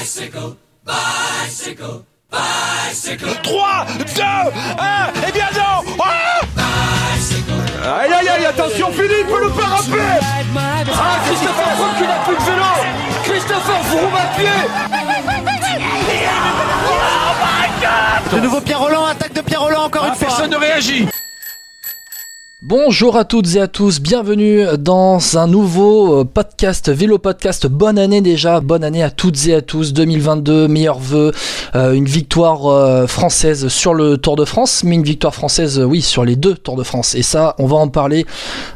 Bicycle, bicycle, bicycle. 3, 2, 1, et bien non ah Aïe aïe aïe, attention Philippe, le parapet Ah, Christopher Froome qui n'a plus de vélo. Christopher Froome à pied De nouveau Pierre Roland, attaque de Pierre Roland encore une fois. Personne ne réagit Bonjour à toutes et à tous, bienvenue dans un nouveau euh, podcast, vélo podcast. Bonne année déjà, bonne année à toutes et à tous. 2022, meilleurs vœux, euh, une victoire euh, française sur le Tour de France, mais une victoire française, euh, oui, sur les deux Tours de France. Et ça, on va en parler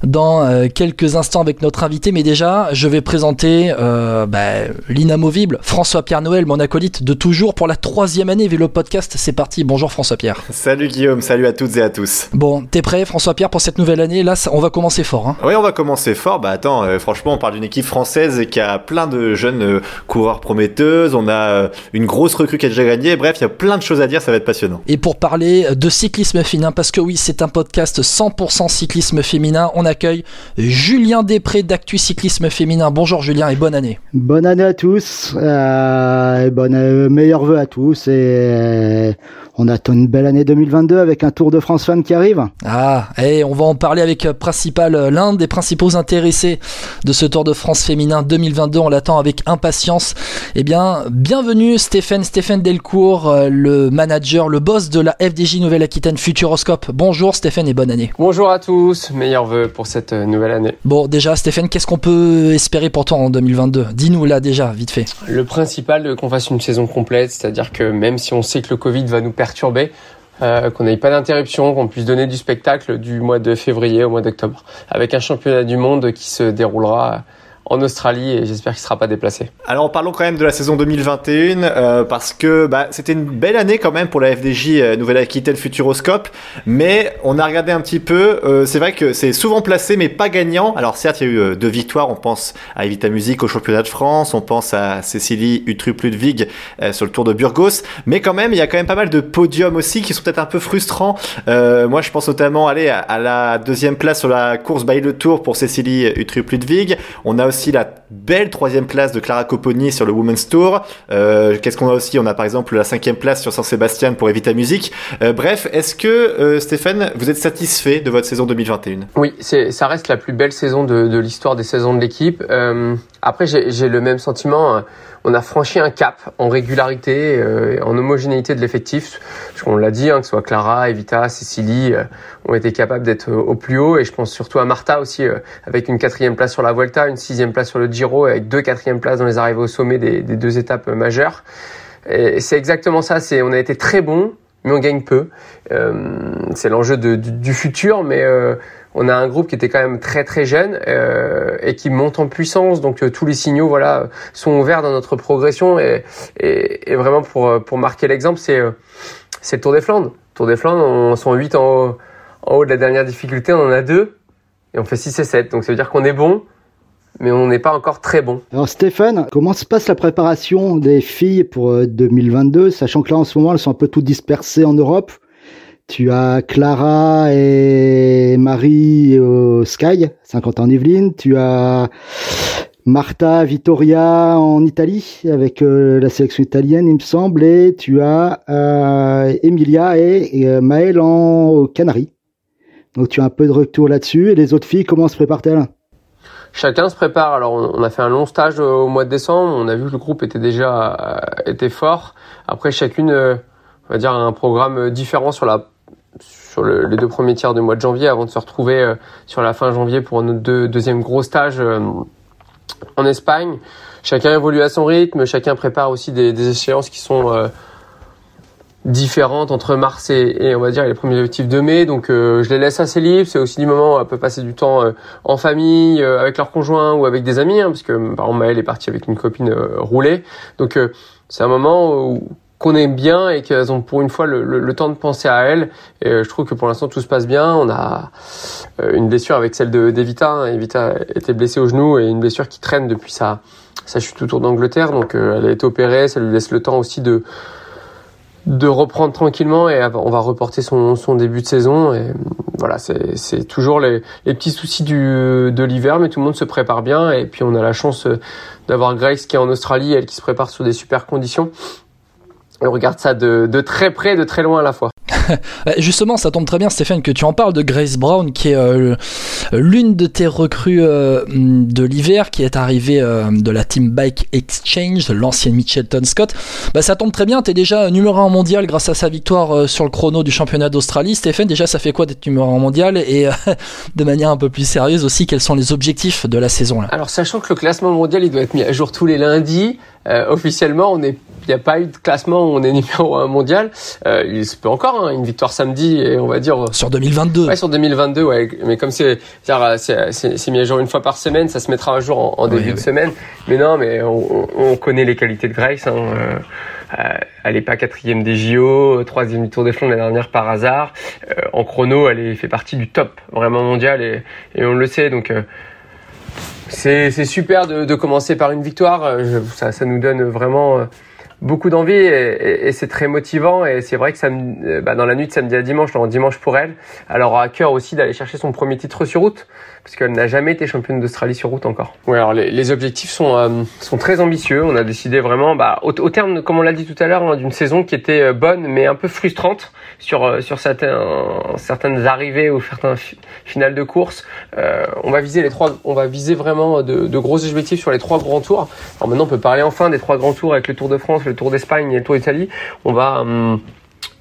dans quelques instants avec notre invité. Mais déjà, je vais présenter bah, l'inamovible François-Pierre Noël, mon acolyte de toujours pour la troisième année vélo podcast. C'est parti. Bonjour François-Pierre. Salut Guillaume, salut à toutes et à tous. Bon, t'es prêt François-Pierre pour cette nouvelle année Là, ça- on va commencer fort. Hein. Oui, on va commencer fort. Bah attends, euh, franchement, on parle d'une équipe française qui a plein de jeunes euh, coureurs prometteuses. On a euh, une grosse recrue qui a déjà gagné. Bref, il y a plein de choses à dire, ça va être passionnant. Et pour parler de cyclisme féminin, parce que oui, c'est un podcast 100% cyclisme féminin, on accueille Julien Després d'Actu Cyclisme Féminin. Bonjour Julien et bonne année. Bonne année à tous, euh, et bonne euh, meilleurs vœux à tous et on attend une belle année 2022 avec un Tour de France Femmes qui arrive. Ah, et on va en parler avec euh, principal, euh, l'un des principaux intéressés de ce Tour de France féminin 2022. On l'attend avec impatience. Eh bien, bienvenue Stéphane, Stéphane Delcourt, euh, le manager, le boss de la FDJ Nouvelle-Aquitaine Futuroscope. Bonjour Stéphane et bonne année. Bonjour à tous, meilleurs vœux pour cette nouvelle année. Bon, déjà Stéphane, qu'est-ce qu'on peut espérer pour toi en 2022 Dis-nous là déjà, vite fait. Le principal, qu'on fasse une saison complète, c'est-à-dire que même si on sait que le Covid va nous perturber, euh, qu'on n'ait pas d'interruption, qu'on puisse donner du spectacle du mois de février au mois d'octobre, avec un championnat du monde qui se déroulera en Australie et j'espère qu'il ne sera pas déplacé. Alors parlons quand même de la saison 2021 euh, parce que bah, c'était une belle année quand même pour la FDJ euh, Nouvelle-Aquitaine Futuroscope, mais on a regardé un petit peu. euh, c'est vrai que c'est souvent placé mais pas gagnant. Alors certes, il y a eu euh, deux victoires. On pense à Evita Music au championnat de France, on pense à Cécilie Utrup Ludwig sur le Tour de Burgos, mais quand même il y a quand même pas mal de podiums aussi qui sont peut-être un peu frustrants. Moi, je pense notamment aller à, la deuxième place sur la course by le Tour pour Cécilie Utrup Ludwig. On a la belle troisième place de Clara Copponi sur le Women's Tour. Euh, Qu'est-ce qu'on a aussi? On a par exemple la cinquième place sur Saint-Sébastien pour Evita Music. Euh, bref, est-ce que euh, Stéphane, vous êtes satisfait de votre saison 2021 Oui, ça reste la plus belle saison de, l'histoire des saisons de l'équipe. Après, j'ai, j'ai le même sentiment. On a franchi un cap en régularité, euh, en homogénéité de l'effectif. Parce qu'on l'a dit, hein, que ce soit Clara, Evita, Cécilie, euh, ont été capables d'être euh, au plus haut. Et je pense surtout à Martha aussi, euh, avec une quatrième place sur la Vuelta, une sixième place sur le Giro, avec deux quatrièmes places dans les arrivées au sommet des, des deux étapes euh, majeures. Et c'est exactement ça. C'est, on a été très bons, mais on gagne peu. C'est l'enjeu de- du, du futur, mais on a un groupe qui était quand même très très jeune euh, et qui monte en puissance. Donc euh, tous les signaux, voilà, sont ouverts dans notre progression et, vraiment pour euh, pour marquer l'exemple, c'est euh, c'est le Tour des Flandres. Tour des Flandres, on sont 8 en haut, en haut de la dernière difficulté, on en a deux et on fait 6 et 7. Donc ça veut dire qu'on est bon, mais on n'est pas encore très bon. Alors Stéphane, comment se passe la préparation des filles pour euh, 2022, sachant que là en ce moment elles sont un peu toutes dispersées en Europe? Tu as Clara et Marie au Sky, 50 ans en Yvelines. Tu as Marta Vittoria en Italie avec euh, la sélection italienne, il me semble, et tu as euh, Emilia et, euh, Maëlle en Canaries. Donc tu as un peu de retour là-dessus. Et les autres filles, comment se préparent-elles? Chacun se prépare. Alors, on, a fait un long stage au mois de décembre. On a vu que le groupe était déjà euh, était fort. Après, chacune, on va dire, un programme différent sur la sur le- les deux premiers tiers du mois de janvier, avant de se retrouver euh, sur la fin janvier pour notre deux- deuxième gros stage euh, en Espagne. Chacun évolue à son rythme. Chacun prépare aussi des, échéances qui sont euh, différentes entre mars et, on va dire les premiers objectifs de mai. Donc, je les laisse assez libres. C'est aussi du moment où on peut passer du temps en famille, avec leur conjoint ou avec des amis, hein, parce que par exemple Maëlle est partie avec une copine rouler. Donc c'est un moment où qu'on aime bien et qu'elles ont pour une fois le, temps de penser à elles. Et euh, je trouve que pour l'instant tout se passe bien. On a euh, une blessure avec celle de d'Evita. hein. Evita était blessée au genou et une blessure qui traîne depuis sa sa chute autour d'Angleterre. Donc euh, elle a été opérée. Ça lui laisse le temps aussi de de reprendre tranquillement et on va reporter son, début de saison. Et voilà, c'est toujours les, petits soucis de l'hiver, mais tout le monde se prépare bien. Et puis on a la chance d'avoir Grace qui est en Australie, elle qui se prépare sur des super conditions. On regarde ça de, de très près, de très loin à la fois. Justement, ça tombe très bien, Stéphane, que tu en parles de Grace Brown, qui est euh, l'une de tes recrues euh, de l'hiver, qui est arrivée euh, de la Team Bike Exchange, l'ancienne Mitchelton Scott. Bah, ça tombe très bien, tu es déjà numéro 1 mondial grâce à sa victoire sur le chrono du championnat d'Australie. Stéphane, déjà, ça fait quoi d'être numéro 1 mondial? Et de manière un peu plus sérieuse aussi, quels sont les objectifs de la saison là? Alors, sachant que le classement mondial, il doit être mis à jour tous les lundis, officiellement, on est il n'y a pas eu de classement où on est numéro 1 mondial. Euh, il se peut encore, hein, une victoire samedi, et on va dire... Sur 2022 Ouais, sur 2022, ouais. Mais comme c'est c'est mis à jour une fois par semaine, ça se mettra à jour en, début de semaine. Mais non, mais on, on, connaît les qualités de Grace. Hein, euh, euh elle est pas quatrième des JO, troisième du Tour des Flandres la dernière par hasard. Euh, en chrono, elle est, fait partie du top vraiment mondial et, et on le sait. Donc euh, c'est super de, de, commencer par une victoire. ça, ça nous donne vraiment beaucoup d'envie et, et, c'est très motivant et c'est vrai que ça me, bah dans la nuit de samedi à dimanche, dans dimanche pour elle, elle aura à cœur aussi d'aller chercher son premier titre sur route parce qu'elle n'a jamais été championne d'Australie sur route encore. Oui, alors les, les objectifs sont euh, sont très ambitieux. On a décidé vraiment, bah, au, au terme, comme on l'a dit tout à l'heure, hein, d'une saison qui était euh, bonne mais un peu frustrante sur euh, sur certaines arrivées ou certains finales de course. Euh, on va viser les trois, on va viser vraiment de, gros objectifs sur les trois grands tours. Alors maintenant, on peut parler enfin des trois grands tours avec le Tour de France, le Tour d'Espagne et le Tour d'Italie. On va hum,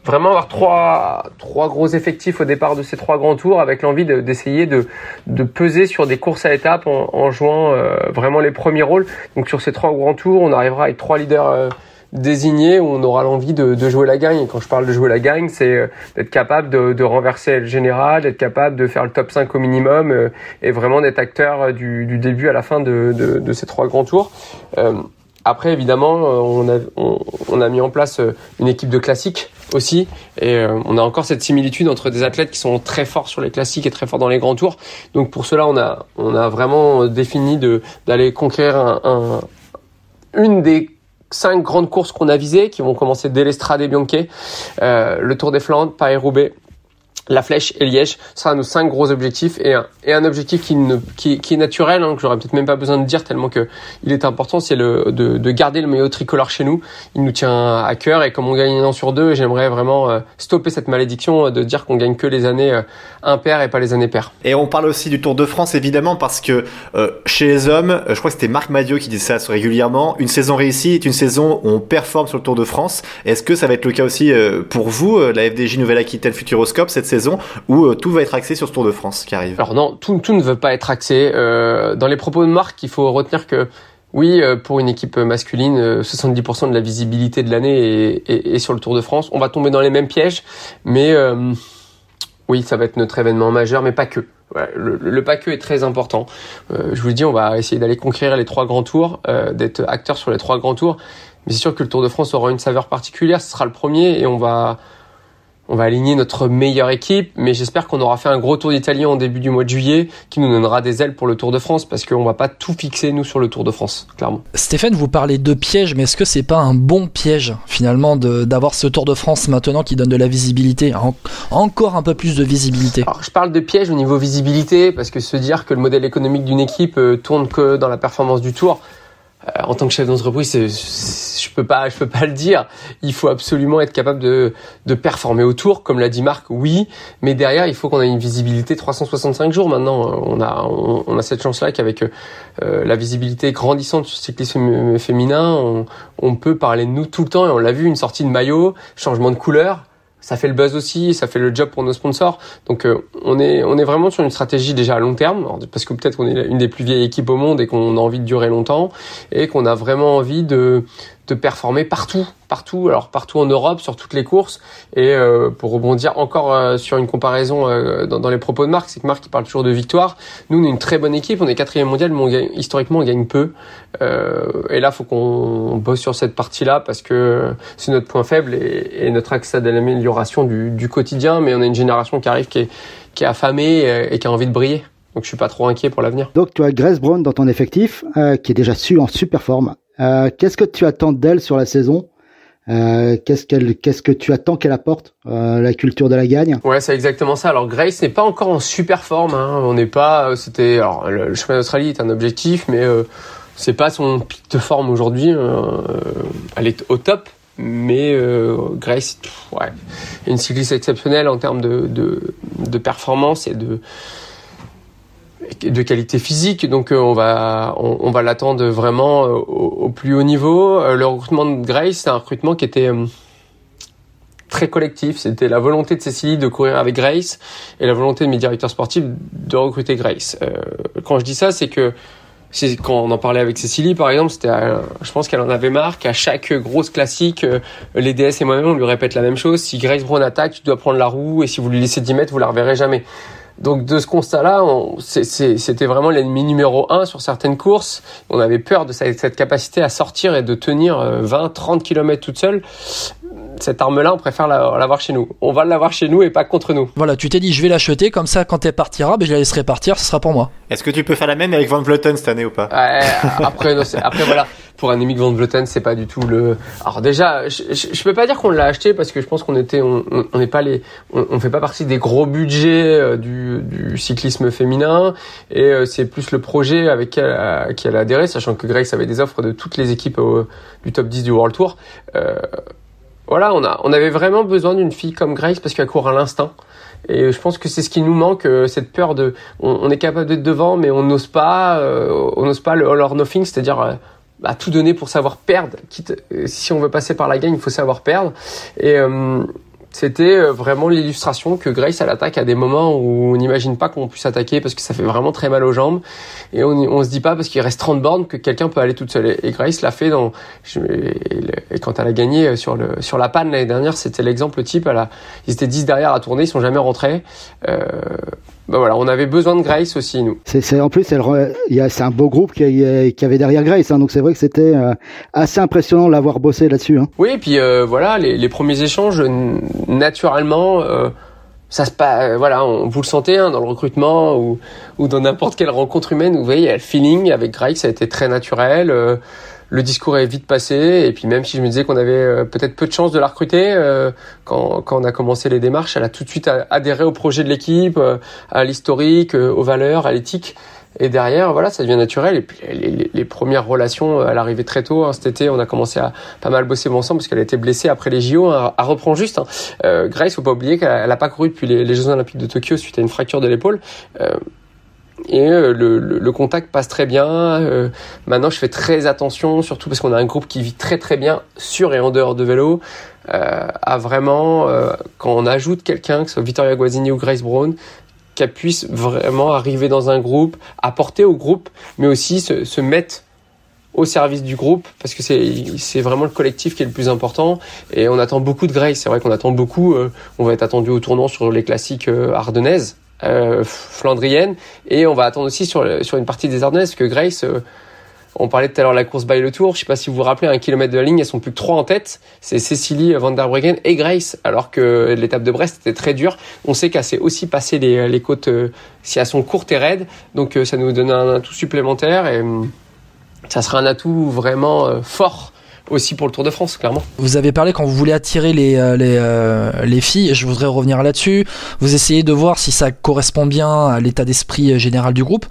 vraiment avoir trois, trois gros effectifs au départ de ces trois grands tours avec l'envie d'essayer de, de, peser sur des courses à étapes en, jouant euh, vraiment les premiers rôles. Donc sur ces trois grands tours, on arrivera avec trois leaders désignés où on aura l'envie de, de, jouer la gagne. Et quand je parle de jouer la gagne, c'est euh, d'être capable de, de, renverser le général, d'être capable de faire le top 5 au minimum et vraiment d'être acteur du, du, début à la fin de, de ces trois grands tours. Après, évidemment, on a, on, on a mis en place une équipe de classiques aussi. Et euh, on a encore cette similitude entre des athlètes qui sont très forts sur les classiques et très forts dans les grands tours. Donc pour cela, on a, on a vraiment défini d'aller conquérir un, une des cinq grandes courses qu'on a visées, qui vont commencer dès l'Estrade et Bianche, euh, le Tour des Flandres, Paris-Roubaix, la flèche et Liège, ça sera nos cinq gros objectifs et un, et un objectif qui, ne, qui, qui est naturel, hein, que j'aurais peut-être même pas besoin de dire tellement que il est important, c'est le de, de, garder le maillot tricolore chez nous. Il nous tient à cœur et comme on gagne un an sur deux, j'aimerais vraiment euh, stopper cette malédiction de dire qu'on gagne que les années euh, impaires et pas les années paires. Et on parle aussi du Tour de France évidemment parce que euh, chez les hommes, je crois que c'était Marc Madio qui disait ça régulièrement, une saison réussie est une saison où on performe sur le Tour de France. Est-ce que ça va être le cas aussi pour vous, la FDJ Nouvelle-Aquitaine Futuroscope cette saison où euh, tout va être axé sur ce Tour de France qui arrive Alors non, tout, ne veut pas être axé. Euh, dans les propos de Marc, il faut retenir que oui, euh, pour une équipe masculine, 70% de la visibilité de l'année est, sur le Tour de France. On va tomber dans les mêmes pièges, mais oui, ça va être notre événement majeur, mais pas que. le, le, pas que est très important. je vous dis, on va essayer d'aller conquérir les trois grands tours, d'être acteur sur les trois grands tours. Mais c'est sûr que le Tour de France aura une saveur particulière. Ce sera le premier et on va on va aligner notre meilleure équipe, mais j'espère qu'on aura fait un gros tour d'Italie en début du mois de juillet qui nous donnera des ailes pour le Tour de France parce qu'on va pas tout fixer nous sur le Tour de France, clairement. Stéphane, vous parlez de piège, mais est-ce que c'est pas un bon piège finalement d'avoir ce Tour de France maintenant qui donne de la visibilité, encore un peu plus de visibilité? Alors je parle de piège au niveau visibilité parce que se dire que le modèle économique d'une équipe euh, tourne que dans la performance du Tour, en tant que chef d'entreprise, je peux pas, je peux pas le dire. Il faut absolument être capable de, de performer autour, comme l'a dit Marc, oui. Mais derrière, il faut qu'on ait une visibilité 365 jours. Maintenant, on a, on, a cette chance-là qu'avec euh, la visibilité grandissante du cyclisme féminin, on, on peut parler de nous tout le temps. Et on l'a vu, une sortie de maillot, changement de couleur ça fait le buzz aussi, ça fait le job pour nos sponsors. Donc euh, on est on est vraiment sur une stratégie déjà à long terme, parce que peut-être qu'on est une des plus vieilles équipes au monde et qu'on a envie de durer longtemps et qu'on a vraiment envie de de performer partout, partout, alors partout en Europe, sur toutes les courses. Et euh, pour rebondir encore euh, sur une comparaison euh, dans, dans, les propos de Marc, c'est que Marc il parle toujours de victoire. Nous, on est une très bonne équipe, on est quatrième mondial, mais on gagne, historiquement on gagne peu. et là, faut qu'on bosse sur cette partie-là parce que c'est notre point faible et, et notre axe à l'amélioration du, du, quotidien. Mais on a une génération qui arrive qui est, qui est affamée et qui a envie de briller. Donc je suis pas trop inquiet pour l'avenir. Donc tu as Grace Brown dans ton effectif, qui est déjà su en super forme. Euh, qu'est-ce que tu attends d'elle sur la saison? Euh, qu'est-ce qu'elle, qu'est-ce que tu attends qu'elle apporte euh, la culture de la gagne? Ouais, c'est exactement ça. Alors Grace n'est pas encore en super forme. Hein. On n'est pas. euh, C'était alors le, le championnat d'Australie est un objectif, mais euh, c'est pas son pic de forme aujourd'hui. Euh, elle est au top, mais Grace, pff, ouais, une cycliste exceptionnelle en termes de, de, de performance et de de qualité physique, donc euh, on va on, on va l'attendre vraiment euh, au, plus haut niveau. Euh, le recrutement de Grace, c'est un recrutement qui était très collectif. C'était la volonté de Cécilie de courir avec Grace et la volonté de mes directeurs sportifs de recruter Grace. Euh, quand je dis ça, c'est que c'est quand on en parlait avec Cécilie, par exemple, c'était, je pense qu'elle en avait marre qu'à chaque grosse classique, les DS et moi-même, on lui répète la même chose. Si Grace Brown attaque, tu dois prendre la roue et si vous lui laissez 10 mètres, vous la reverrez jamais. Donc de ce constat-là, c'était vraiment l'ennemi numéro un sur certaines courses. On avait peur de cette, capacité à sortir et de tenir euh, 20, 30 km toute seule. Cette arme-là, on préfère la- l'avoir chez nous. On va l'avoir chez nous et pas contre nous. Voilà, tu t'es dit je vais l'acheter, comme ça quand elle partira, ben, je la laisserai partir, ce sera pour moi. Est-ce que tu peux faire la même avec Van Vleuten cette année ou pas? Ouais, après, non, c'est- après voilà, pour un Emic Van Vleuten, c'est pas du tout le. Alors déjà, je, je, je peux pas dire qu'on l'a acheté parce que je pense qu'on était, on on- pas les, on, on fait pas partie des gros budgets euh, du, du cyclisme féminin et euh, c'est plus le projet avec qui elle, a, qui elle a adhéré, sachant que Grace avait des offres de toutes les équipes au- du top 10 du World Tour. Euh, voilà, on a, on avait vraiment besoin d'une fille comme Grace parce qu'elle court à l'instinct. Et je pense que c'est ce qui nous manque, euh, cette peur de, on, est capable d'être devant, mais on n'ose pas, euh, on n'ose pas le all or nothing, c'est-à-dire euh, bah, tout donner pour savoir perdre. Quitte, euh, si on veut passer par la gagne, il faut savoir perdre. Et euh, c'était euh, vraiment l'illustration que Grace elle attaque à des moments où on n'imagine pas qu'on puisse attaquer parce que ça fait vraiment très mal aux jambes. Et on, on se dit pas parce qu'il reste 30 bornes que quelqu'un peut aller toute seule. Et, Grace l'a fait dans quand elle a gagné euh, sur la panne l'année dernière c'était l'exemple type. Ils étaient 10 derrière à tourner ils sont jamais rentrés. Euh, bah voilà on avait besoin de Grace aussi nous C'est, en plus, c'est un beau groupe qui, qui avait derrière Grace, hein, donc c'est vrai que c'était euh, assez impressionnant de l'avoir bossé là-dessus. Hein. Oui, et puis euh, voilà, les, les premiers échanges, naturellement, euh, ça se passe. euh, voilà, on, vous le sentez hein, dans le recrutement ou, ou dans n'importe quelle rencontre humaine. Vous voyez, il y a le feeling avec Greg, ça a été très naturel. Le discours est vite passé. Et puis même si je me disais qu'on avait euh, peut-être peu de chance de la recruter, euh, quand, quand on a commencé les démarches, elle a tout de suite adhéré au projet de l'équipe, euh, à l'historique, euh, aux valeurs, à l'éthique. Et derrière, voilà, ça devient naturel. Et puis les, les- les premières relations, elle arrivait très tôt. hein. Cet été, on a commencé à pas mal bosser ensemble parce qu'elle été blessée après les JO. Hein. Elle reprend juste. Hein. Euh, Grace, faut pas oublier qu'elle a, elle a pas couru depuis les, les Jeux Olympiques de Tokyo suite à une fracture de l'épaule. Euh, et euh, le, le- le contact passe très bien. Euh, maintenant, je fais très attention, surtout parce qu'on a un groupe qui vit très très bien sur et en dehors de vélo, euh, à vraiment, euh, quand on ajoute quelqu'un, que ce soit Vittoria Guazzini ou Grace Brown, qu'elle puisse vraiment arriver dans un groupe, apporter au groupe, mais aussi se, se mettre au service du groupe parce que c'est vraiment le collectif qui est le plus important. Et on attend beaucoup de Grace. C'est vrai qu'on attend beaucoup euh, on va être attendu au tournant sur les classiques euh, ardennaises euh, flandriennes et on va attendre aussi sur sur une partie des Ardennaises parce que Grace euh, on parlait tout à l'heure de la course by le tour. Je sais pas si vous vous rappelez un kilomètre de la ligne elles sont plus que trois en tête. C'est Cécilie Van der Breggen et Grace alors que l'étape de Brest était très dure. On sait qu'elle s'est aussi passé les, les côtes euh, si elles sont courtes et raides. Donc euh, ça nous donne un atout supplémentaire et hum, ça sera un atout vraiment euh, fort aussi pour le Tour de France, clairement. Vous avez parlé quand vous voulez attirer les, euh, les, euh, les filles, je voudrais revenir là-dessus. Vous essayez de voir si ça correspond bien à l'état d'esprit général du groupe.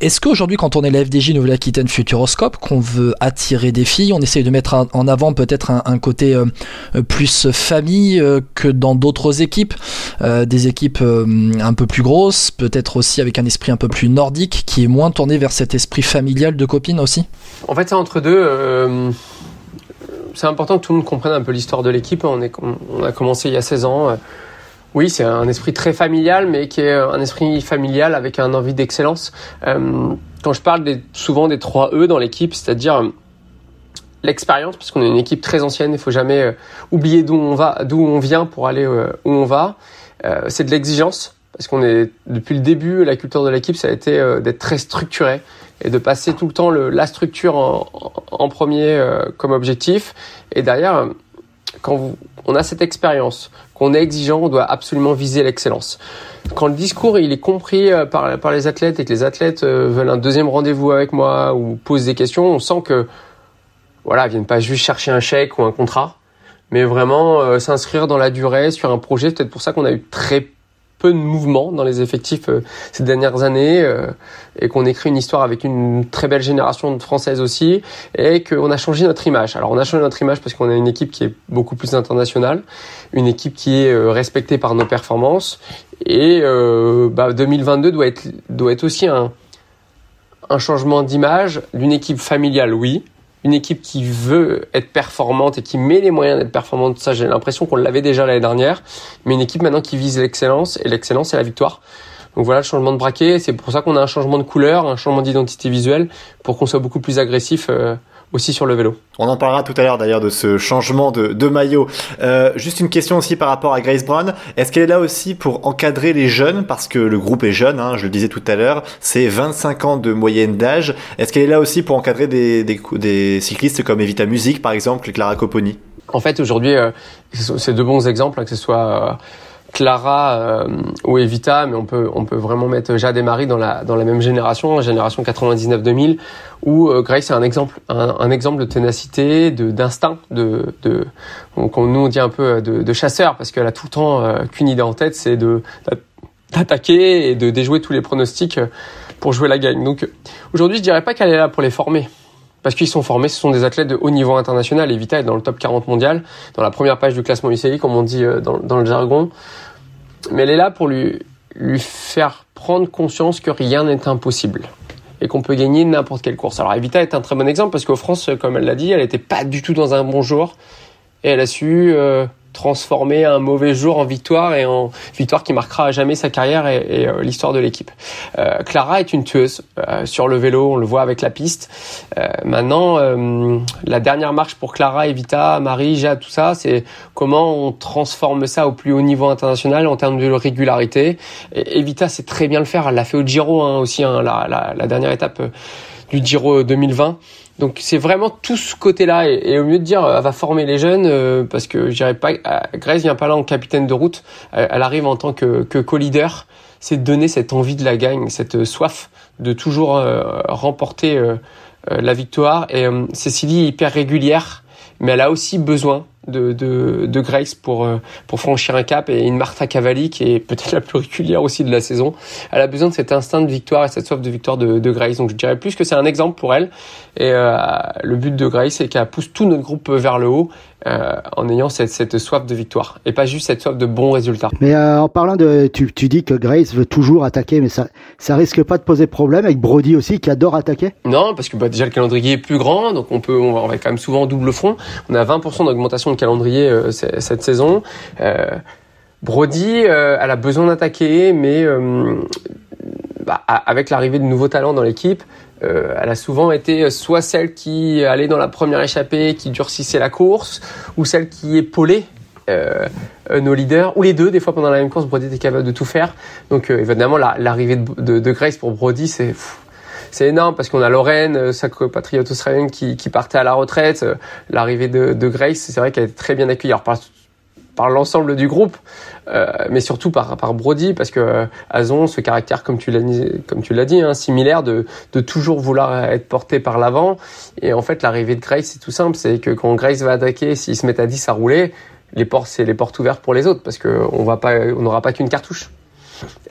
Est-ce qu'aujourd'hui, quand on est la FDJ Nouvelle-Aquitaine Futuroscope, qu'on veut attirer des filles, on essaye de mettre en avant peut-être un, côté euh, euh, plus famille euh, que dans d'autres équipes, des équipes un peu plus grosses, peut-être aussi avec un esprit un peu plus nordique, qui est moins tourné vers cet esprit familial de copines aussi? En fait, c'est entre deux. c'est important que tout le monde comprenne un peu l'histoire de l'équipe. On a commencé il y a 16 ans. Oui, c'est un esprit très familial, mais qui est un esprit familial avec un envie d'excellence. Euh, quand je parle souvent des 3 E dans l'équipe, c'est-à-dire euh, l'expérience, parce qu'on est une équipe très ancienne, il faut jamais euh, oublier d'où on va, d'où on vient pour aller où on va. C'est de l'exigence, parce qu'on est depuis le début, la culture de l'équipe, ça a été d'être très structuré et de passer tout le temps la structure en, premier comme objectif. Et derrière, quand vous, on a cette expérience, qu'on est exigeant, on doit absolument viser l'excellence. Quand le discours il est compris euh, par, les athlètes et que les athlètes euh, veulent un deuxième rendez-vous avec moi ou posent des questions, on sent que voilà, ils viennent pas juste chercher un chèque ou un contrat. mais vraiment s'inscrire dans la durée sur un projet. C'est peut-être pour ça qu'on a eu très peu de mouvement dans les effectifs euh, ces dernières années euh, et qu'on écrit une histoire avec une très belle génération de françaises aussi et qu'on a changé notre image. Alors on a changé notre image parce qu'on a une équipe qui est beaucoup plus internationale, une équipe qui est euh, respectée par nos performances et bah, 2022 doit être doit être aussi un changement d'image d'une équipe familiale, oui, une équipe qui veut être performante et qui met les moyens d'être performante, ça j'ai l'impression qu'on l'avait déjà l'année dernière, mais une équipe maintenant qui vise l'excellence, et l'excellence c'est la victoire. Donc voilà le changement de braquet, c'est pour ça qu'on a un changement de couleur, un changement d'identité visuelle, pour qu'on soit beaucoup plus agressif euh, aussi sur le vélo. On en parlera tout à l'heure d'ailleurs de ce changement de, de maillot. Euh, juste une question aussi par rapport à Grace Brown. Est-ce qu'elle est là aussi pour encadrer les jeunes? Parce que le groupe est jeune, hein, je le disais tout à l'heure, c'est 25 ans de moyenne d'âge. Est-ce qu'elle est là aussi pour encadrer des, des, des cyclistes comme Evita Music par exemple, Clara Copponi En fait aujourd'hui, euh, c'est deux bons exemples, hein, que ce soit... Euh Clara euh, ou Evita, mais on peut on peut vraiment mettre Jade et Marie dans la dans la même génération, génération 99-2000, où euh, Grace est un exemple un, exemple de ténacité, de d'instinct, de de donc on, nous on dit un peu de, de chasseur parce qu'elle a tout le temps euh, qu'une idée en tête, c'est de d'attaquer et de déjouer tous les pronostics pour jouer la gagne. Donc aujourd'hui, je dirais pas qu'elle est là pour les former parce qu'ils sont formés, ce sont des athlètes de haut niveau international. Evita est dans le top 40 mondial, dans la première page du classement UCI, comme on dit euh, dans, le jargon. Mais elle est là pour lui, lui faire prendre conscience que rien n'est impossible et qu'on peut gagner n'importe quelle course. Alors Evita est un très bon exemple parce qu'au France, comme elle l'a dit, elle n'était pas du tout dans un bon jour et elle a su euh, transformer un mauvais jour en victoire et en victoire qui marquera à jamais sa carrière et, euh, l'histoire de l'équipe. Euh, Clara est une tueuse euh, sur le vélo, on le voit avec la piste. maintenant, la dernière marche pour Clara, Evita, Marie, Jade, tout ça, c'est comment on transforme ça au plus haut niveau international en termes de régularité. Et Evita sait très bien le faire, elle l'a fait au Giro hein, aussi, hein, la, la, la, dernière étape du Giro 2020. Donc c'est vraiment tout ce côté-là. Et, au mieux de dire, elle va former les jeunes, euh, parce que je dirais pas, euh, Grace vient pas là en capitaine de route, elle, arrive en tant que, que co-leader. C'est de donner cette envie de la gagne, cette soif de toujours euh, remporter la victoire. Et Cécilie est hyper régulière, mais elle a aussi besoin de, de, de Grace pour, euh, pour franchir un cap et une Martha Cavalli qui est peut-être la plus régulière aussi de la saison. Elle a besoin de cet instinct de victoire et cette soif de victoire de, de Grace. Donc je dirais plus que c'est un exemple pour elle. Et euh, le but de Grace, c'est qu'elle pousse tout notre groupe vers le haut euh, en ayant cette, cette soif de victoire et pas juste cette soif de bons résultats. Mais euh, en parlant de, tu, tu dis que Grace veut toujours attaquer, mais ça, ça risque pas de poser problème avec Brody aussi qui adore attaquer? Non, parce que bah, déjà le calendrier est plus grand, donc on peut, on va, on va quand même souvent double front. On a 20% d'augmentation de calendrier euh, cette saison. Brody, elle a besoin d'attaquer, mais bah, avec l'arrivée de nouveaux talents dans l'équipe, euh, elle a souvent été soit celle qui allait dans la première échappée, qui durcissait la course, ou celle qui épaulait euh, nos leaders, ou les deux. Des fois, pendant la même course, Brody était capable de tout faire. Donc, euh, évidemment, l'arrivée de, Grace pour Brody, c'est énorme parce qu'on a Lorraine, euh, sa compatriote australienne qui, partait à la retraite. Euh, l'arrivée de, Grace, c'est vrai qu'elle est très bien accueillie. Par l'ensemble du groupe, euh, mais surtout par, par Brody, parce que euh, Azon, ce caractère, comme tu l'as comme tu l'as dit, hein, similaire de, de toujours vouloir être porté par l'avant. Et en fait, l'arrivée de Grace, c'est tout simple, c'est que quand Grace va attaquer, s'il se met à 10 à rouler, les portes, c'est les portes ouvertes pour les autres, parce que on va pas, on n'aura pas qu'une cartouche.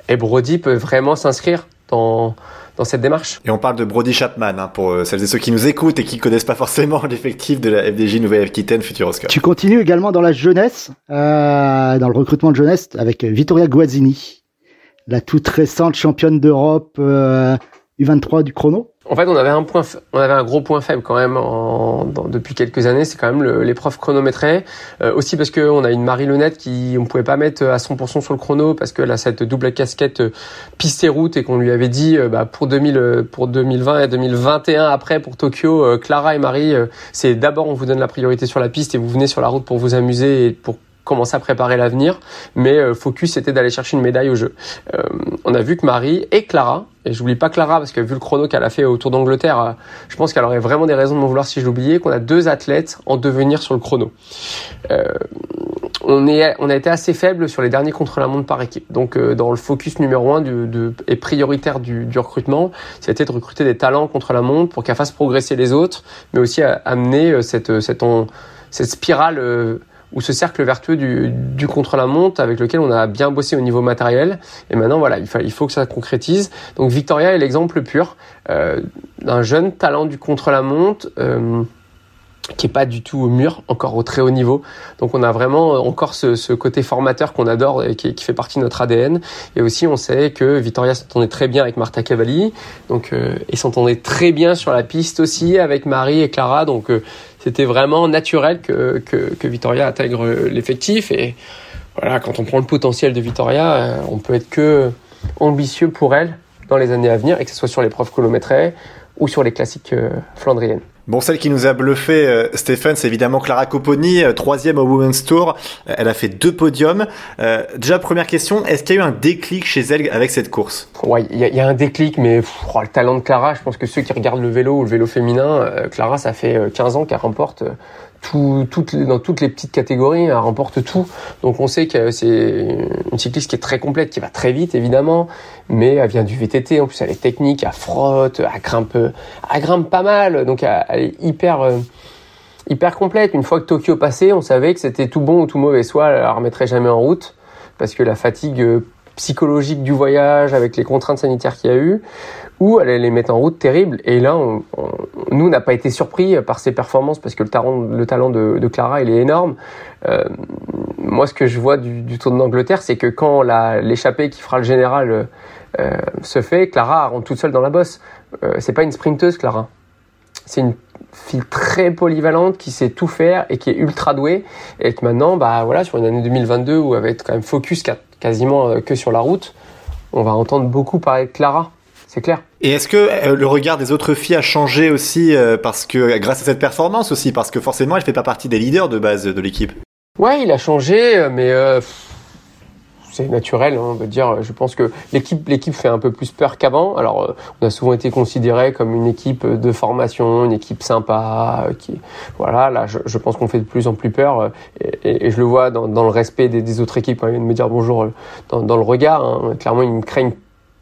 Et Brody peut vraiment s'inscrire dans dans cette démarche. Et on parle de Brody Chapman, hein, pour euh, celles et ceux qui nous écoutent et qui connaissent pas forcément l'effectif de la FDJ Nouvelle-Aquitaine Futuroscope. Tu continues également dans la jeunesse, euh, dans le recrutement de jeunesse avec Vittoria Guazzini, la toute récente championne d'Europe euh, U23 du chrono. En fait, on avait un point, on avait un gros point faible quand même en, depuis quelques années. C'est quand même l'épreuve chronométrée. Euh, aussi parce qu'on a une Marie Lunette qui on pouvait pas mettre à 100% sur le chrono parce qu'elle a cette double casquette euh, piste et route et qu'on lui avait dit euh, bah, pour 2000, pour 2020 et 2021 après pour Tokyo, Clara et Marie, c'est d'abord on vous donne la priorité sur la piste et vous venez sur la route pour vous amuser et pour commencer à préparer l'avenir, mais euh, focus c'était d'aller chercher une médaille au jeu. Euh, on a vu que Marie et Clara, et j'oublie pas Clara parce que vu le chrono qu'elle a fait autour d'Angleterre, euh, je pense qu'elle aurait vraiment des raisons de m'en vouloir si je l'oubliais, qu'on a deux athlètes en devenir sur le chrono. on, est, on a été assez faible sur les derniers contre-la-montre par équipe. Donc dans le focus numéro un du, et prioritaire du, du recrutement, c'était de recruter des talents contre la montre pour qu'elle fasse progresser les autres, mais aussi à, amener cette, cette, cette spirale ou ce cercle vertueux du, contre-la-montre avec lequel on a bien bossé au niveau matériel. Et maintenant, voilà, il, faut, il faut que ça concrétise. Donc Victoria est l'exemple pur euh, d'un jeune talent du contre-la-montre. Euh, qui est pas du tout au mur, encore au très haut niveau. Donc on a vraiment encore ce, ce côté formateur qu'on adore et qui, qui, fait partie de notre ADN. Et aussi on sait que Vittoria s'entendait très bien avec Marta Cavalli, donc euh, et s'entendait très bien sur la piste aussi avec Marie et Clara. Donc euh, c'était vraiment naturel que, que, que Vittoria intègre l'effectif. Et voilà, quand on prend le potentiel de Vittoria, euh, on peut être que ambitieux pour elle dans les années à venir, et que ce soit sur les preuves kilométrées ou sur les classiques euh, flandriennes. Bon, celle qui nous a bluffé, euh, Stéphane, c'est évidemment Clara Copponi, euh, troisième au Women's Tour. Euh, elle a fait deux podiums. Euh, déjà, première question, est-ce qu'il y a eu un déclic chez elle avec cette course? Ouais, il y, y, a un déclic, mais oh, le talent de Clara, je pense que ceux qui regardent le vélo ou le vélo féminin, euh, Clara, ça fait 15 ans qu'elle remporte tout, toutes, dans toutes les petites catégories, elle remporte tout. Donc on sait que c'est une cycliste qui est très complète, qui va très vite évidemment, mais elle vient du VTT, en plus elle est technique, elle frotte, elle grimpe, elle grimpe pas mal, donc elle, elle est hyper euh, hyper complète. Une fois que Tokyo passé, on savait que c'était tout bon ou tout mauvais. Soit elle la remettrait jamais en route parce que la fatigue euh, psychologique du voyage avec les contraintes sanitaires qu'il y a eu, ou elle les mettre en route terrible. Et là, nous, n'a pas été surpris par ses performances parce que le talent, le talent de, de Clara, il est énorme. Euh, moi, ce que je vois du, Tour d'Angleterre, c'est que quand l'échappée qui fera le général euh, se fait, Clara rentre toute seule dans la bosse. Euh, c'est pas une sprinteuse, Clara. C'est une fille très polyvalente qui sait tout faire et qui est ultra douée et que maintenant, bah voilà, sur une année 2022 où elle va être quand même focus quasiment que sur la route, on va entendre beaucoup parler de Clara c'est clair. Et est-ce que euh, le regard des autres filles a changé aussi euh, parce que grâce à cette performance aussi parce que forcément elle fait pas partie des leaders de base de l'équipe? Ouais, il a changé, mais euh, c'est naturel. Hein, on veut dire, je pense que l'équipe l'équipe fait un peu plus peur qu'avant. Alors, on a souvent été considéré comme une équipe de formation, une équipe sympa, qui voilà. Là, je, je pense qu'on fait de plus en plus peur et, et je le vois dans, dans le respect des, des, autres équipes. Quand ils viennent me dire bonjour dans, dans le regard. Hein, clairement, ils me craignent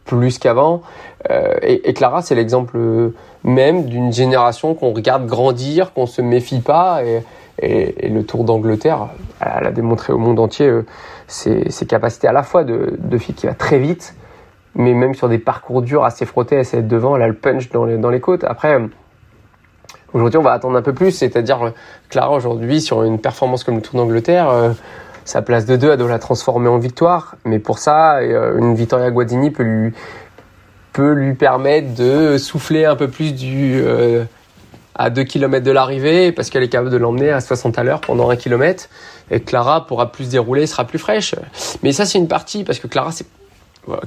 plus qu'avant. Euh, et, Clara, c'est l'exemple même d'une génération qu'on regarde grandir, qu'on se méfie pas. Et, le Tour d'Angleterre, elle a démontré au monde entier euh, ses, capacités à la fois de, de fille qui va très vite, mais même sur des parcours durs, assez frottés, elle sait devant, elle a le punch dans les, dans les côtes. Après, aujourd'hui, on va attendre un peu plus, c'est-à-dire Clara aujourd'hui sur une performance comme le Tour d'Angleterre. Euh, sa place de 2, elle doit la transformer en victoire. Mais pour ça, une Vittoria Guadini peut lui, peut lui permettre de souffler un peu plus du, euh, à 2 km de l'arrivée parce qu'elle est capable de l'emmener à 60 à l'heure pendant 1 km. Et Clara pourra plus dérouler, sera plus fraîche. Mais ça, c'est une partie parce que Clara, c'est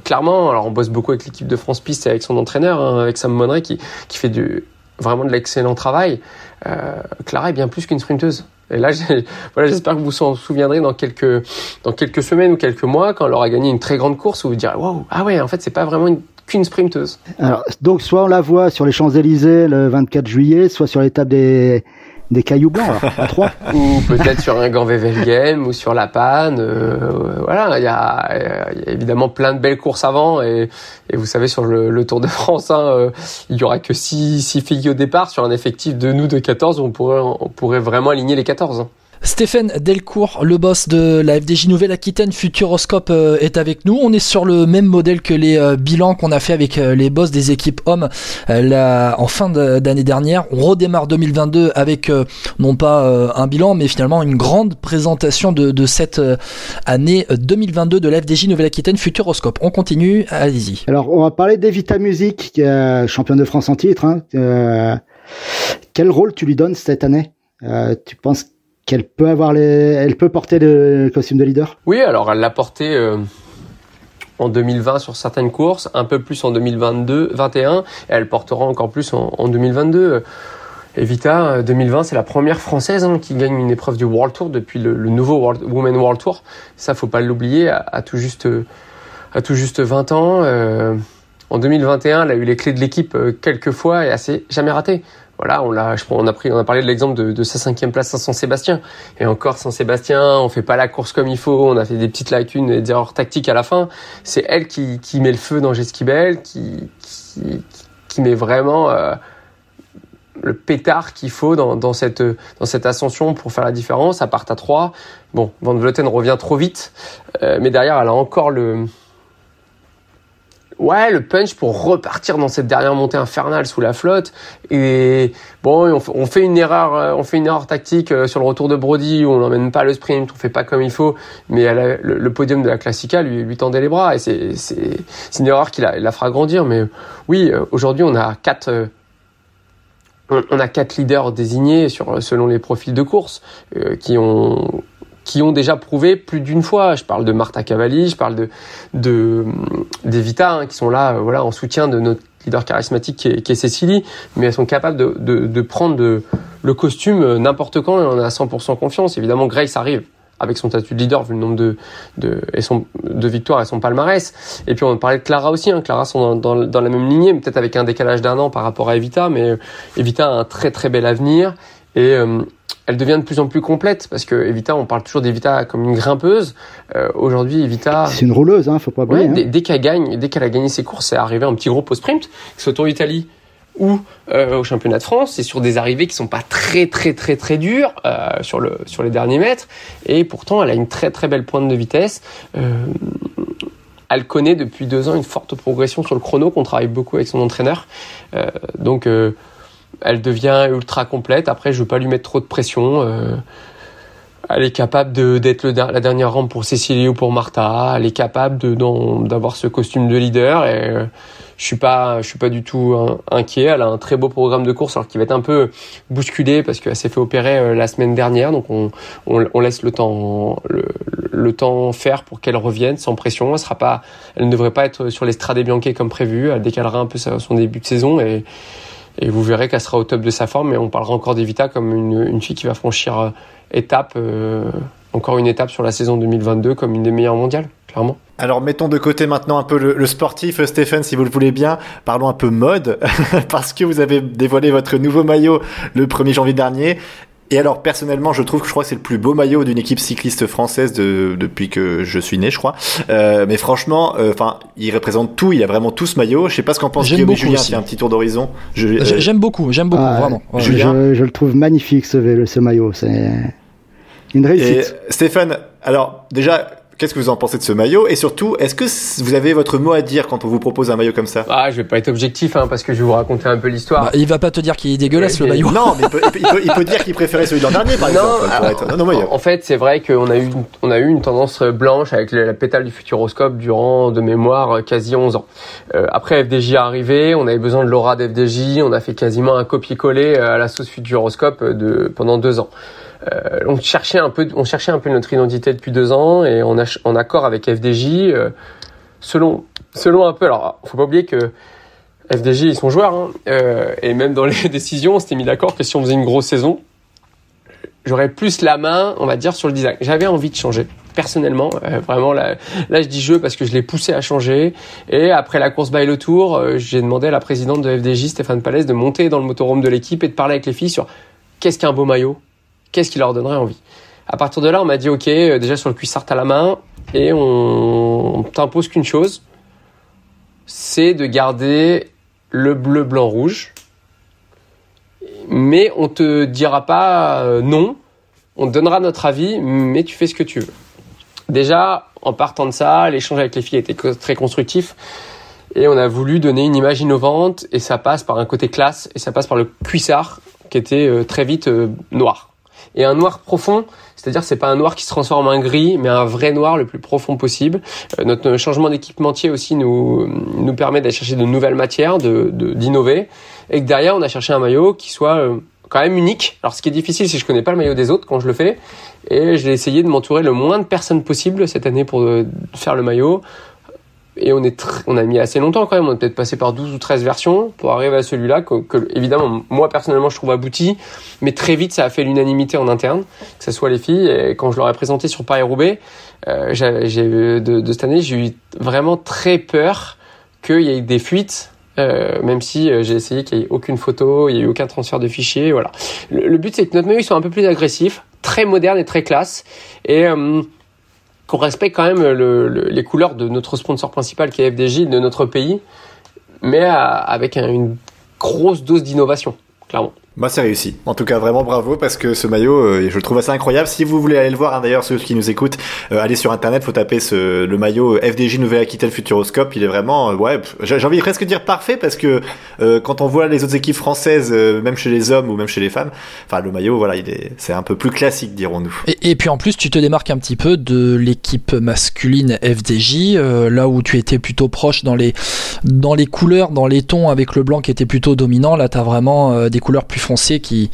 clairement, alors on bosse beaucoup avec l'équipe de France Piste et avec son entraîneur, hein, avec Sam Monneray qui, qui fait du, vraiment de l'excellent travail. Euh, Clara est bien plus qu'une sprinteuse. Et là, voilà, j'espère que vous vous en souviendrez dans quelques, dans quelques semaines ou quelques mois, quand elle aura gagné une très grande course, où vous direz, waouh, ah ouais, en fait, c'est pas vraiment une qu'une sprinteuse. Alors, donc, soit on la voit sur les Champs-Élysées le 24 juillet, soit sur l'étape des, des cailloux blancs, alors, à 3. ou peut-être sur un Gant Wevelgem ou sur la Panne. Euh, voilà, il y, a, y a évidemment plein de belles courses avant. Et, et vous savez, sur le, le Tour de France, hein, euh, il y aura que 6 six, filles au départ sur un effectif de nous de 14. On pourrait, on pourrait vraiment aligner les 14. Stéphane Delcourt, le boss de la FDJ Nouvelle-Aquitaine Futuroscope euh, est avec nous. On est sur le même modèle que les euh, bilans qu'on a fait avec euh, les boss des équipes hommes en fin d'année dernière. On redémarre 2022 avec non pas un bilan, mais finalement une grande présentation de, cette année 2022 de la FDJ Nouvelle-Aquitaine Futuroscope. On continue, allez-y. Alors on va parler d'Evita Music, est championne de France en titre. Hein. Euh, quel rôle tu lui donnes cette année? Euh, Tu penses qu'elle peut avoir elle peut porter le costume de leader? Oui, alors elle l'a porté euh, en 2020 sur certaines courses, un peu plus en 2022, 21, et elle portera encore plus en, en 2022. Evita 2020, c'est la première française hein, qui gagne une épreuve du World Tour depuis le, nouveau World, Women World Tour. Ça, faut pas l'oublier, à, tout juste à tout juste 20 ans. Euh, en 2021, elle a eu les clés de l'équipe euh, quelques fois et elle s'est jamais ratée voilà, on l'a, on a pris, on a parlé de l'exemple de, de, sa cinquième place à Saint-Sébastien. Et encore Saint-Sébastien, on fait pas la course comme il faut, on a fait des petites lacunes et des erreurs tactiques à la fin. C'est elle qui, qui met le feu dans Jesquibel, qui, qui, qui met vraiment euh, le pétard qu'il faut dans, dans, cette, dans cette ascension pour faire la différence. À part à 3, bon, Van Vleuten revient trop vite, euh, mais derrière, elle a encore le, ouais, le punch pour repartir dans cette dernière montée infernale sous la flotte. Et bon, on, fait une erreur, euh, on fait une erreur tactique euh, sur le retour de Brody où on n'emmène pas le sprint, on fait pas comme il faut. Mais le, podium de la Classica lui, tendait les bras et c'est une erreur qui la, la fera grandir. Mais oui, euh, aujourd'hui on a quatre on a quatre leaders désignés sur selon les profils de course qui ont qui ont déjà prouvé plus d'une fois. Je parle de Marta Cavalli, je parle de, de d'Evita, hein, qui sont là, euh, voilà, en soutien de notre leader charismatique qui est, qui est Cécilie, mais elles sont capables de, de, de prendre de, le costume euh, n'importe quand et on a 100% confiance. Évidemment, Grace arrive avec son statut de leader vu le nombre de, de, et son, de victoires et son palmarès. Et puis on parlait de Clara aussi, hein. Clara sont dans, dans, dans la même lignée, peut-être avec un décalage d'un an par rapport à Evita, mais Evita a un très très bel avenir. Et, euh, elle devient de plus en plus complète parce que Evita, on parle toujours d'Evita comme une grimpeuse. Euh, Aujourd'hui, Evita. C'est une rouleuse, hein, faut pas oublier. Ouais, hein. Dès, qu'elle gagne, dès qu'elle a gagné ses courses, c'est arrivé un petit groupe au sprint, que ce soit Tour d'Italie ou euh, au championnat de France, c'est sur des arrivées qui sont pas très très très très dures euh, sur le sur les derniers mètres, et pourtant elle a une très très belle pointe de vitesse. Euh, elle connaît depuis deux ans une forte progression sur le chrono, qu'on travaille beaucoup avec son entraîneur. Donc elle devient ultra complète. Après, je veux pas lui mettre trop de pression. Euh, elle est capable d'être la dernière rampe pour Cécilie ou pour Martha. Elle est capable d'avoir ce costume de leader. Et euh, je suis pas, je suis pas du tout inquiet. Elle a un très beau programme de course, alors qu'il va être un peu bousculé parce qu'elle s'est fait opérer euh, la semaine dernière. Donc on, on, laisse le temps, le, temps faire pour qu'elle revienne sans pression. Elle pas, elle ne devrait pas être sur l'estrade Bianchi comme prévu. Elle décalera un peu son début de saison et et vous verrez qu'elle sera au top de sa forme. Et on parlera encore d'Evita comme une, fille qui va franchir euh, étape, euh, encore une étape sur la saison 2022 comme une des meilleures mondiales, clairement. Alors mettons de côté maintenant un peu le, le sportif, Stéphane, si vous le voulez bien. Parlons un peu mode, parce que vous avez dévoilé votre nouveau maillot le 1er janvier dernier. Et alors personnellement, je trouve que je crois que c'est le plus beau maillot d'une équipe cycliste française de, depuis que je suis né, je crois. Euh, mais franchement, euh, enfin, il représente tout. Il a vraiment tout ce maillot. Je sais pas ce qu'en pense Guillaume et Julien. C'est un petit tour d'horizon. Euh, j'aime beaucoup, j'aime beaucoup, ah, vraiment. Je, je, le trouve magnifique ce, ce maillot. C'est une réussite. Et Stéphane, alors déjà, Qu'est-ce que vous en pensez de ce maillot Et surtout, est-ce que vous avez votre mot à dire quand on vous propose un maillot comme ça Ah, je vais pas être objectif, hein, parce que je vais vous raconter un peu l'histoire. Bah, il va pas te dire qu'il est dégueulasse le maillot. Non, mais il peut, il peut, il peut dire qu'il préférait celui de l'an dernier, par exemple. Non, non, en, fait, c'est vrai qu'on a eu, on a eu une tendance blanche avec la pétale du Futuroscope durant, de mémoire, quasi 11 ans. Euh, après FDJ est arrivé, on avait besoin de l'aura d'FDJ, on a fait quasiment un copier-coller euh, à la sauce Futuroscope de, pendant deux ans. Euh, on cherchait un peu, on cherchait un peu notre identité depuis deux ans et on a, en accord avec FDJ, euh, selon, selon un peu. Alors, faut pas oublier que FDJ ils sont joueurs hein, euh, et même dans les décisions, on s'était mis d'accord que si on faisait une grosse saison, j'aurais plus la main, on va dire, sur le design. J'avais envie de changer personnellement, vraiment là, là je dis jeu parce que je l'ai poussé à changer. Et après la course by le tour, j'ai demandé à la présidente de FDJ, Stéphane Palès, de monter dans le motorhome de l'équipe et de parler avec les filles sur qu'est-ce qu'un beau maillot, qu'est-ce qui leur donnerait envie? À partir de là, on m'a dit ok, euh, déjà sur le cuissard à la main, et on, t'impose qu'une chose, c'est de garder le bleu, blanc, rouge. Mais on te dira pas euh, non, on te donnera notre avis, mais tu fais ce que tu veux. Déjà, en partant de ça, l'échange avec les filles était très constructif. Et on a voulu donner une image innovante, et ça passe par un côté classe, et ça passe par le cuissard, qui était euh, très vite noir et un noir profond, c'est-à-dire c'est pas un noir qui se transforme en gris, mais un vrai noir le plus profond possible. Euh, notre changement d'équipementier aussi nous nous permet d'aller chercher de nouvelles matières, de d'innover, et que derrière on a cherché un maillot qui soit euh, quand même unique. Alors ce qui est difficile, c'est que je connais pas le maillot des autres quand je le fais, et j'ai essayé de m'entourer le moins de personnes possible cette année pour euh, faire le maillot et on est on a mis assez longtemps quand même, on a peut-être passé par 12 ou 13 versions pour arriver à celui-là que, évidemment moi personnellement je trouve abouti, mais très vite ça a fait l'unanimité en interne, que ce soit les filles. Et quand je leur ai présenté sur Paris Roubaix, euh, j'ai de, de, cette année, j'ai eu vraiment très peur qu'il y ait des fuites euh, même si euh, j'ai essayé qu'il n'y ait aucune photo, il n'y ait eu aucun transfert de fichiers, voilà. Le, but c'est que notre maillot soit un peu plus agressif, très moderne et très classe, et euh, qu'on respecte quand même le, les couleurs de notre sponsor principal qui est FDJ de notre pays, mais avec une grosse dose d'innovation, clairement. Bah c'est réussi. En tout cas, vraiment bravo parce que ce maillot, euh, je le trouve assez incroyable. Si vous voulez aller le voir, hein, d'ailleurs ceux qui nous écoutent, euh, allez sur internet, faut taper ce, le maillot FDJ Nouvelle-Aquitaine Futuroscope. Il est vraiment, euh, ouais, j'ai envie presque de dire parfait parce que quand on voit les autres équipes françaises, même chez les hommes ou même chez les femmes, enfin le maillot, voilà, il est, c'est un peu plus classique, dirons-nous. Et, et, puis en plus, tu te démarques un petit peu de l'équipe masculine FDJ, là où tu étais plutôt proche dans les dans les couleurs, dans les tons avec le blanc qui était plutôt dominant. Là, t'as vraiment des couleurs plus foncées qui,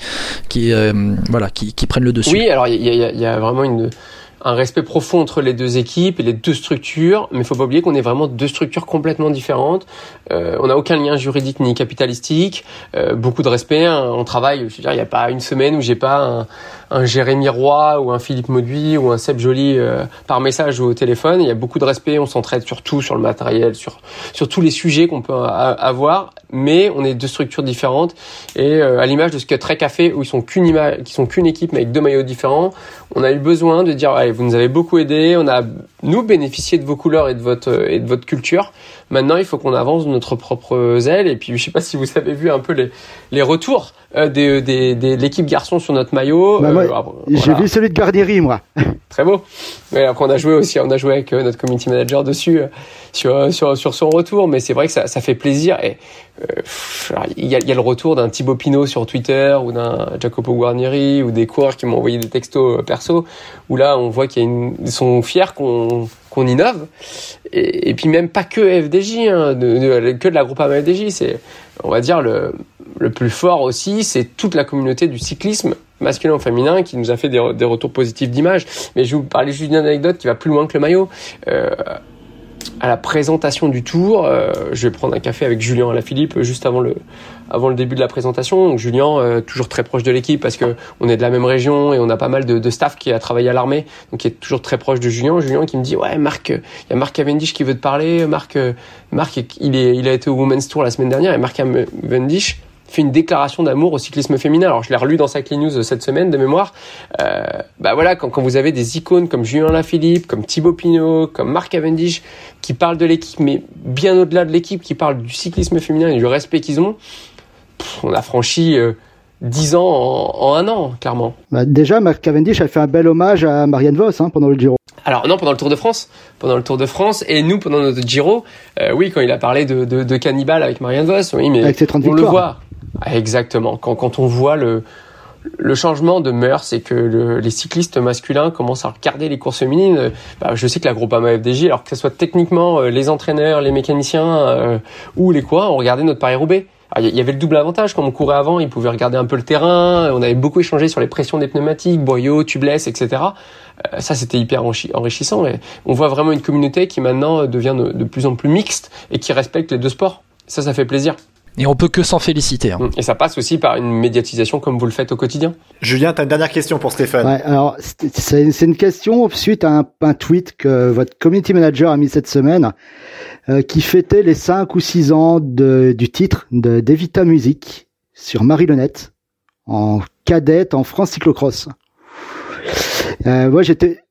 euh, voilà, qui, prennent le dessus. Oui, alors il y a, vraiment une, un respect profond entre les deux équipes et les deux structures, mais il faut pas oublier qu'on est vraiment deux structures complètement différentes. Euh, on n'a aucun lien juridique ni capitalistique, euh, beaucoup de respect. Hein. On travaille, je veux dire, il n'y a pas une semaine où j'ai pas un, un Jérémy Roy ou un Philippe Mauduit ou un Seb Joly euh, par message ou au téléphone. Il y a beaucoup de respect, on s'entraide sur tout, sur le matériel, sur, sur tous les sujets qu'on peut avoir, mais on est deux structures différentes. Et euh, à l'image de ce que Trek a où ils sont qu'une qui sont qu'une équipe mais avec deux maillots différents, on a eu besoin de dire, vous nous avez beaucoup aidé, on a nous bénéficié de vos couleurs et de votre et de votre culture. Maintenant, il faut qu'on avance de notre propre zèle. Et puis, je sais pas si vous avez vu un peu les, les retours euh, des, des, des, de l'équipe garçon sur notre maillot. Bah, euh, J'ai vu celui de Gardieri, moi. Très beau. Mais après, on a joué aussi, on a joué avec euh, notre community manager dessus, euh, sur, sur, sur son retour. Mais c'est vrai que ça, ça fait plaisir. Et il y, a, y a le retour d'un Thibaut Pinot sur Twitter ou d'un Jacopo Guarnieri ou des coureurs qui m'ont envoyé des textos perso où là, on voit qu'ils sont fiers qu'on qu'on innove. Et, puis même pas que FDJ, hein, que de la groupe FDJ. C'est, on va dire, le, le plus fort aussi, c'est toute la communauté du cyclisme masculin ou féminin qui nous a fait des, des retours positifs d'image. Mais je vous parler juste d'une anecdote qui va plus loin que le maillot. Euh, à la présentation du tour, euh, je vais prendre un café avec Julien Alaphilippe juste avant le, avant le début de la présentation. Donc Julien, euh, toujours très proche de l'équipe parce que on est de la même région et on a pas mal de, de staff qui a travaillé à l'armée, donc qui est toujours très proche de Julien. Julien qui me dit ouais Marc, il y a Marc Cavendish qui veut te parler. Marc, Marc, il est, il a été au Women's Tour la semaine dernière et Marc Cavendish fait une déclaration d'amour au cyclisme féminin. Alors je l'ai relu dans Cycling News cette semaine de mémoire. Euh, bah voilà, quand, quand, vous avez des icônes comme Julien Lafilippe, comme Thibaut Pinot, comme Marc Cavendish, qui parlent de l'équipe, mais bien au-delà de l'équipe, qui parlent du cyclisme féminin et du respect qu'ils ont, pff, on a franchi euh, 10 ans en, en, un an, clairement. Bah déjà, Marc Cavendish a fait un bel hommage à Marianne Vos hein, pendant le Giro. Alors non, pendant le Tour de France, pendant le Tour de France, et nous pendant notre Giro, euh, oui, quand il a parlé de, de, de cannibale avec Marianne Vos, oui, mais avec ses 30 on victoires. le voit. Exactement. Quand, quand on voit le, le changement de mœurs, c'est que le, les cyclistes masculins commencent à regarder les courses féminines. Bah, je sais que la Groupama FDJ, alors que ce soit techniquement euh, les entraîneurs, les mécaniciens euh, ou les quoi, on regardait notre Paris-Roubaix. Il y avait le double avantage, quand on courait avant, ils pouvaient regarder un peu le terrain, on avait beaucoup échangé sur les pressions des pneumatiques, boyaux, tubeless, etc. Euh, ça, c'était hyper enrichissant. On voit vraiment une communauté qui maintenant devient de, de plus en plus mixte et qui respecte les deux sports. Ça, ça fait plaisir. Et on peut que s'en féliciter. Hein. Et ça passe aussi par une médiatisation comme vous le faites au quotidien. Julien, tu as une dernière question pour Stéphane. Ouais, alors, c'est une question suite à un, un, tweet que votre community manager a mis cette semaine, euh, qui fêtait les 5 ou 6 ans de, du titre de d'Evita Music sur Marie Lenette, en cadette en France cyclocross. Euh, moi, j'étais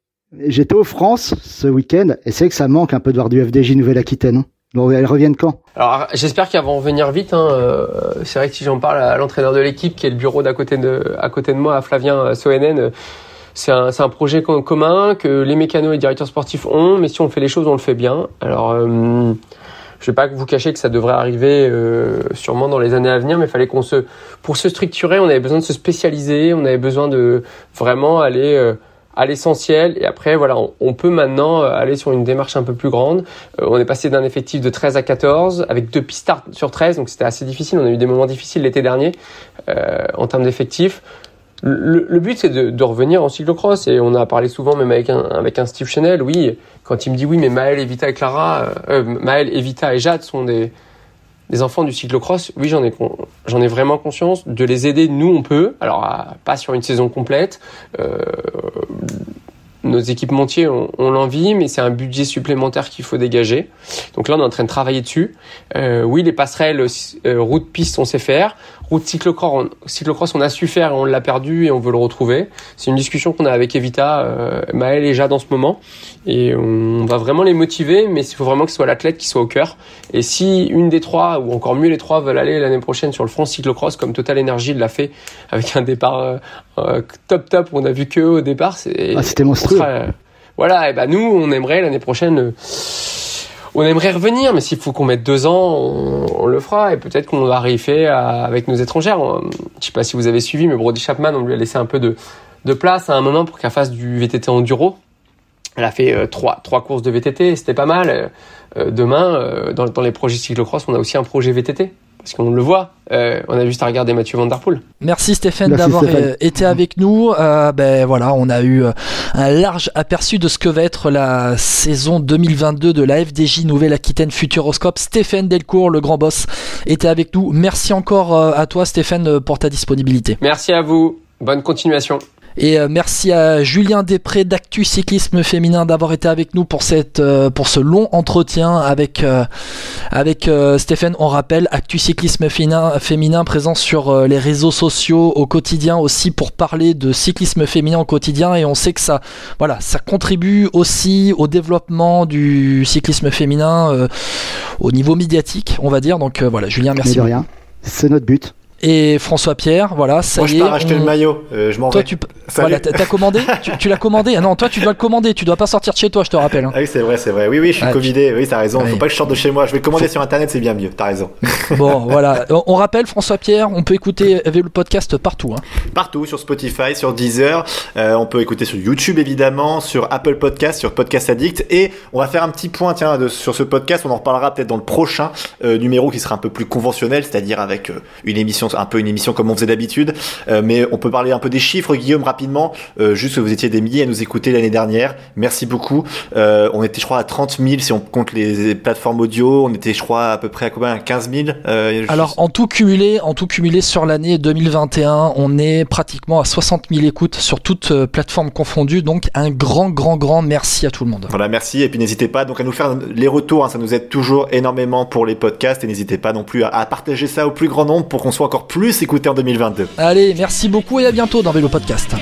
j'étais au France ce week-end, et c'est que ça manque un peu de voir du FDJ Nouvelle-Aquitaine. Bon, elles reviennent quand? Alors, j'espère qu'elles vont revenir vite. Hein. Euh, c'est vrai que si j'en parle à l'entraîneur de l'équipe, qui est le bureau d'à côté de, à côté de moi, à Flavien Soenen, c'est un, un, projet commun que les mécanos et directeurs sportifs ont, mais si on fait les choses, on le fait bien. Alors, euh, je vais pas vous cacher que ça devrait arriver euh, sûrement dans les années à venir, mais fallait qu'on se, pour se structurer, on avait besoin de se spécialiser, on avait besoin de vraiment aller euh, à l'essentiel. Et après voilà on, peut maintenant aller sur une démarche un peu plus grande. Euh, on est passé d'un effectif de 13 à 14 avec deux pistards sur 13 donc c'était assez difficile. On a eu des moments difficiles l'été dernier euh, en termes d'effectifs. Le, but c'est de, de, revenir en cyclocross. Et on a parlé souvent même avec un, avec un Steve Chanel oui quand il me dit oui mais Maël Evita et Clara euh, Maël Evita et Jade sont des des enfants du cyclocross, oui, j'en ai, ai vraiment conscience. De les aider, nous, on peut. Alors, pas sur une saison complète. Euh, nos équipementiers ont, ont l'envie, mais c'est un budget supplémentaire qu'il faut dégager. Donc là, on est en train de travailler dessus. Euh, oui, les passerelles euh, route-piste, on sait faire. Route cyclocross, cyclocross, on a su faire et on l'a perdu et on veut le retrouver. C'est une discussion qu'on a avec Evita, euh, Maël et Jade en ce moment. Et on va vraiment les motiver, mais il faut vraiment que ce soit l'athlète qui soit au cœur. Et si une des trois, ou encore mieux les trois, veulent aller l'année prochaine sur le front cyclocross, comme Total Energy l'a fait, avec un départ euh, euh, top top, on a vu que au départ, c'est... Ah, c'était monstrueux. voilà, et ben nous, on aimerait l'année prochaine on aimerait revenir, mais s'il faut qu'on mette deux ans, on, le fera et peut-être qu'on va réifier avec nos étrangères. Je sais pas si vous avez suivi, mais Brody Chapman, on lui a laissé un peu de, place à un moment pour qu'elle fasse du VTT enduro. Elle a fait euh, trois, trois courses de VTT, c'était pas mal. Euh, demain, euh, dans, dans les projets cyclocross, on a aussi un projet VTT parce qu'on le voit. Euh, on a juste à regarder Mathieu Van Der Poel. Merci Stéphane d'avoir euh, été avec nous. Euh, ben voilà, on a eu un large aperçu de ce que va être la saison 2022 de la FDJ Nouvelle-Aquitaine Futuroscope. Stéphane Delcourt, le grand boss, était avec nous. Merci encore à toi Stéphane pour ta disponibilité. Merci à vous. Bonne continuation. Et euh, merci à Julien Després d'Actu Cyclisme Féminin d'avoir été avec nous pour, cette, euh, pour ce long entretien avec, euh, avec Stéphane. On rappelle, Actu Cyclisme Féminin, féminin présent sur les réseaux sociaux au quotidien aussi pour parler de cyclisme féminin au quotidien. Et on sait que ça, voilà, ça contribue aussi au développement du cyclisme féminin au niveau médiatique, on va dire. Donc voilà, Julien, merci. Mais de rien, c'est notre but et François Pierre, voilà, ça Moi, y je pars acheter le maillot, euh, je m'en Toi, tu voilà, t'as commandé tu, l'as commandé ah Non, toi, tu dois le commander, tu dois pas sortir de chez toi, je te rappelle. Hein. Ah oui, c'est vrai, c'est vrai. Oui, oui, je suis ah, covidé, oui, t'as raison. Faut pas que je sorte de chez moi, je vais commander sur internet, c'est bien mieux, t'as raison. Bon, voilà. On rappelle, François Pierre, on peut écouter le podcast partout. Hein. Partout, sur Spotify, sur Deezer, euh, on peut écouter sur YouTube évidemment, sur Apple Podcast, sur Podcast Addict, et on va faire un petit point, tiens, de, sur ce podcast, on en reparlera peut-être dans le prochain euh, numéro qui sera un peu plus conventionnel, c'est-à-dire avec une émission, un peu une émission comme on faisait d'habitude. Euh, mais on peut parler un peu des chiffres, Guillaume, rapidement. Euh, juste que vous étiez des milliers à nous écouter l'année dernière. Merci beaucoup. Euh, on était, je crois, à 30 000 si on compte les plateformes audio. On était, je crois, à peu près à combien? À 15 000 Alors, en tout cumulé, en tout cumulé sur l'année 2021, on est pratiquement à 60 000 écoutes sur toutes plateformes confondues. Donc, un grand, grand, grand merci à tout le monde. Voilà, merci. Et puis, n'hésitez pas donc à nous faire les retours. Hein. ça nous aide toujours énormément pour les podcasts. Et n'hésitez pas non plus à, à partager ça au plus grand nombre pour qu'on soit encore plus écoutés en 2022. Allez, merci beaucoup et à bientôt dans Vélo Podcast.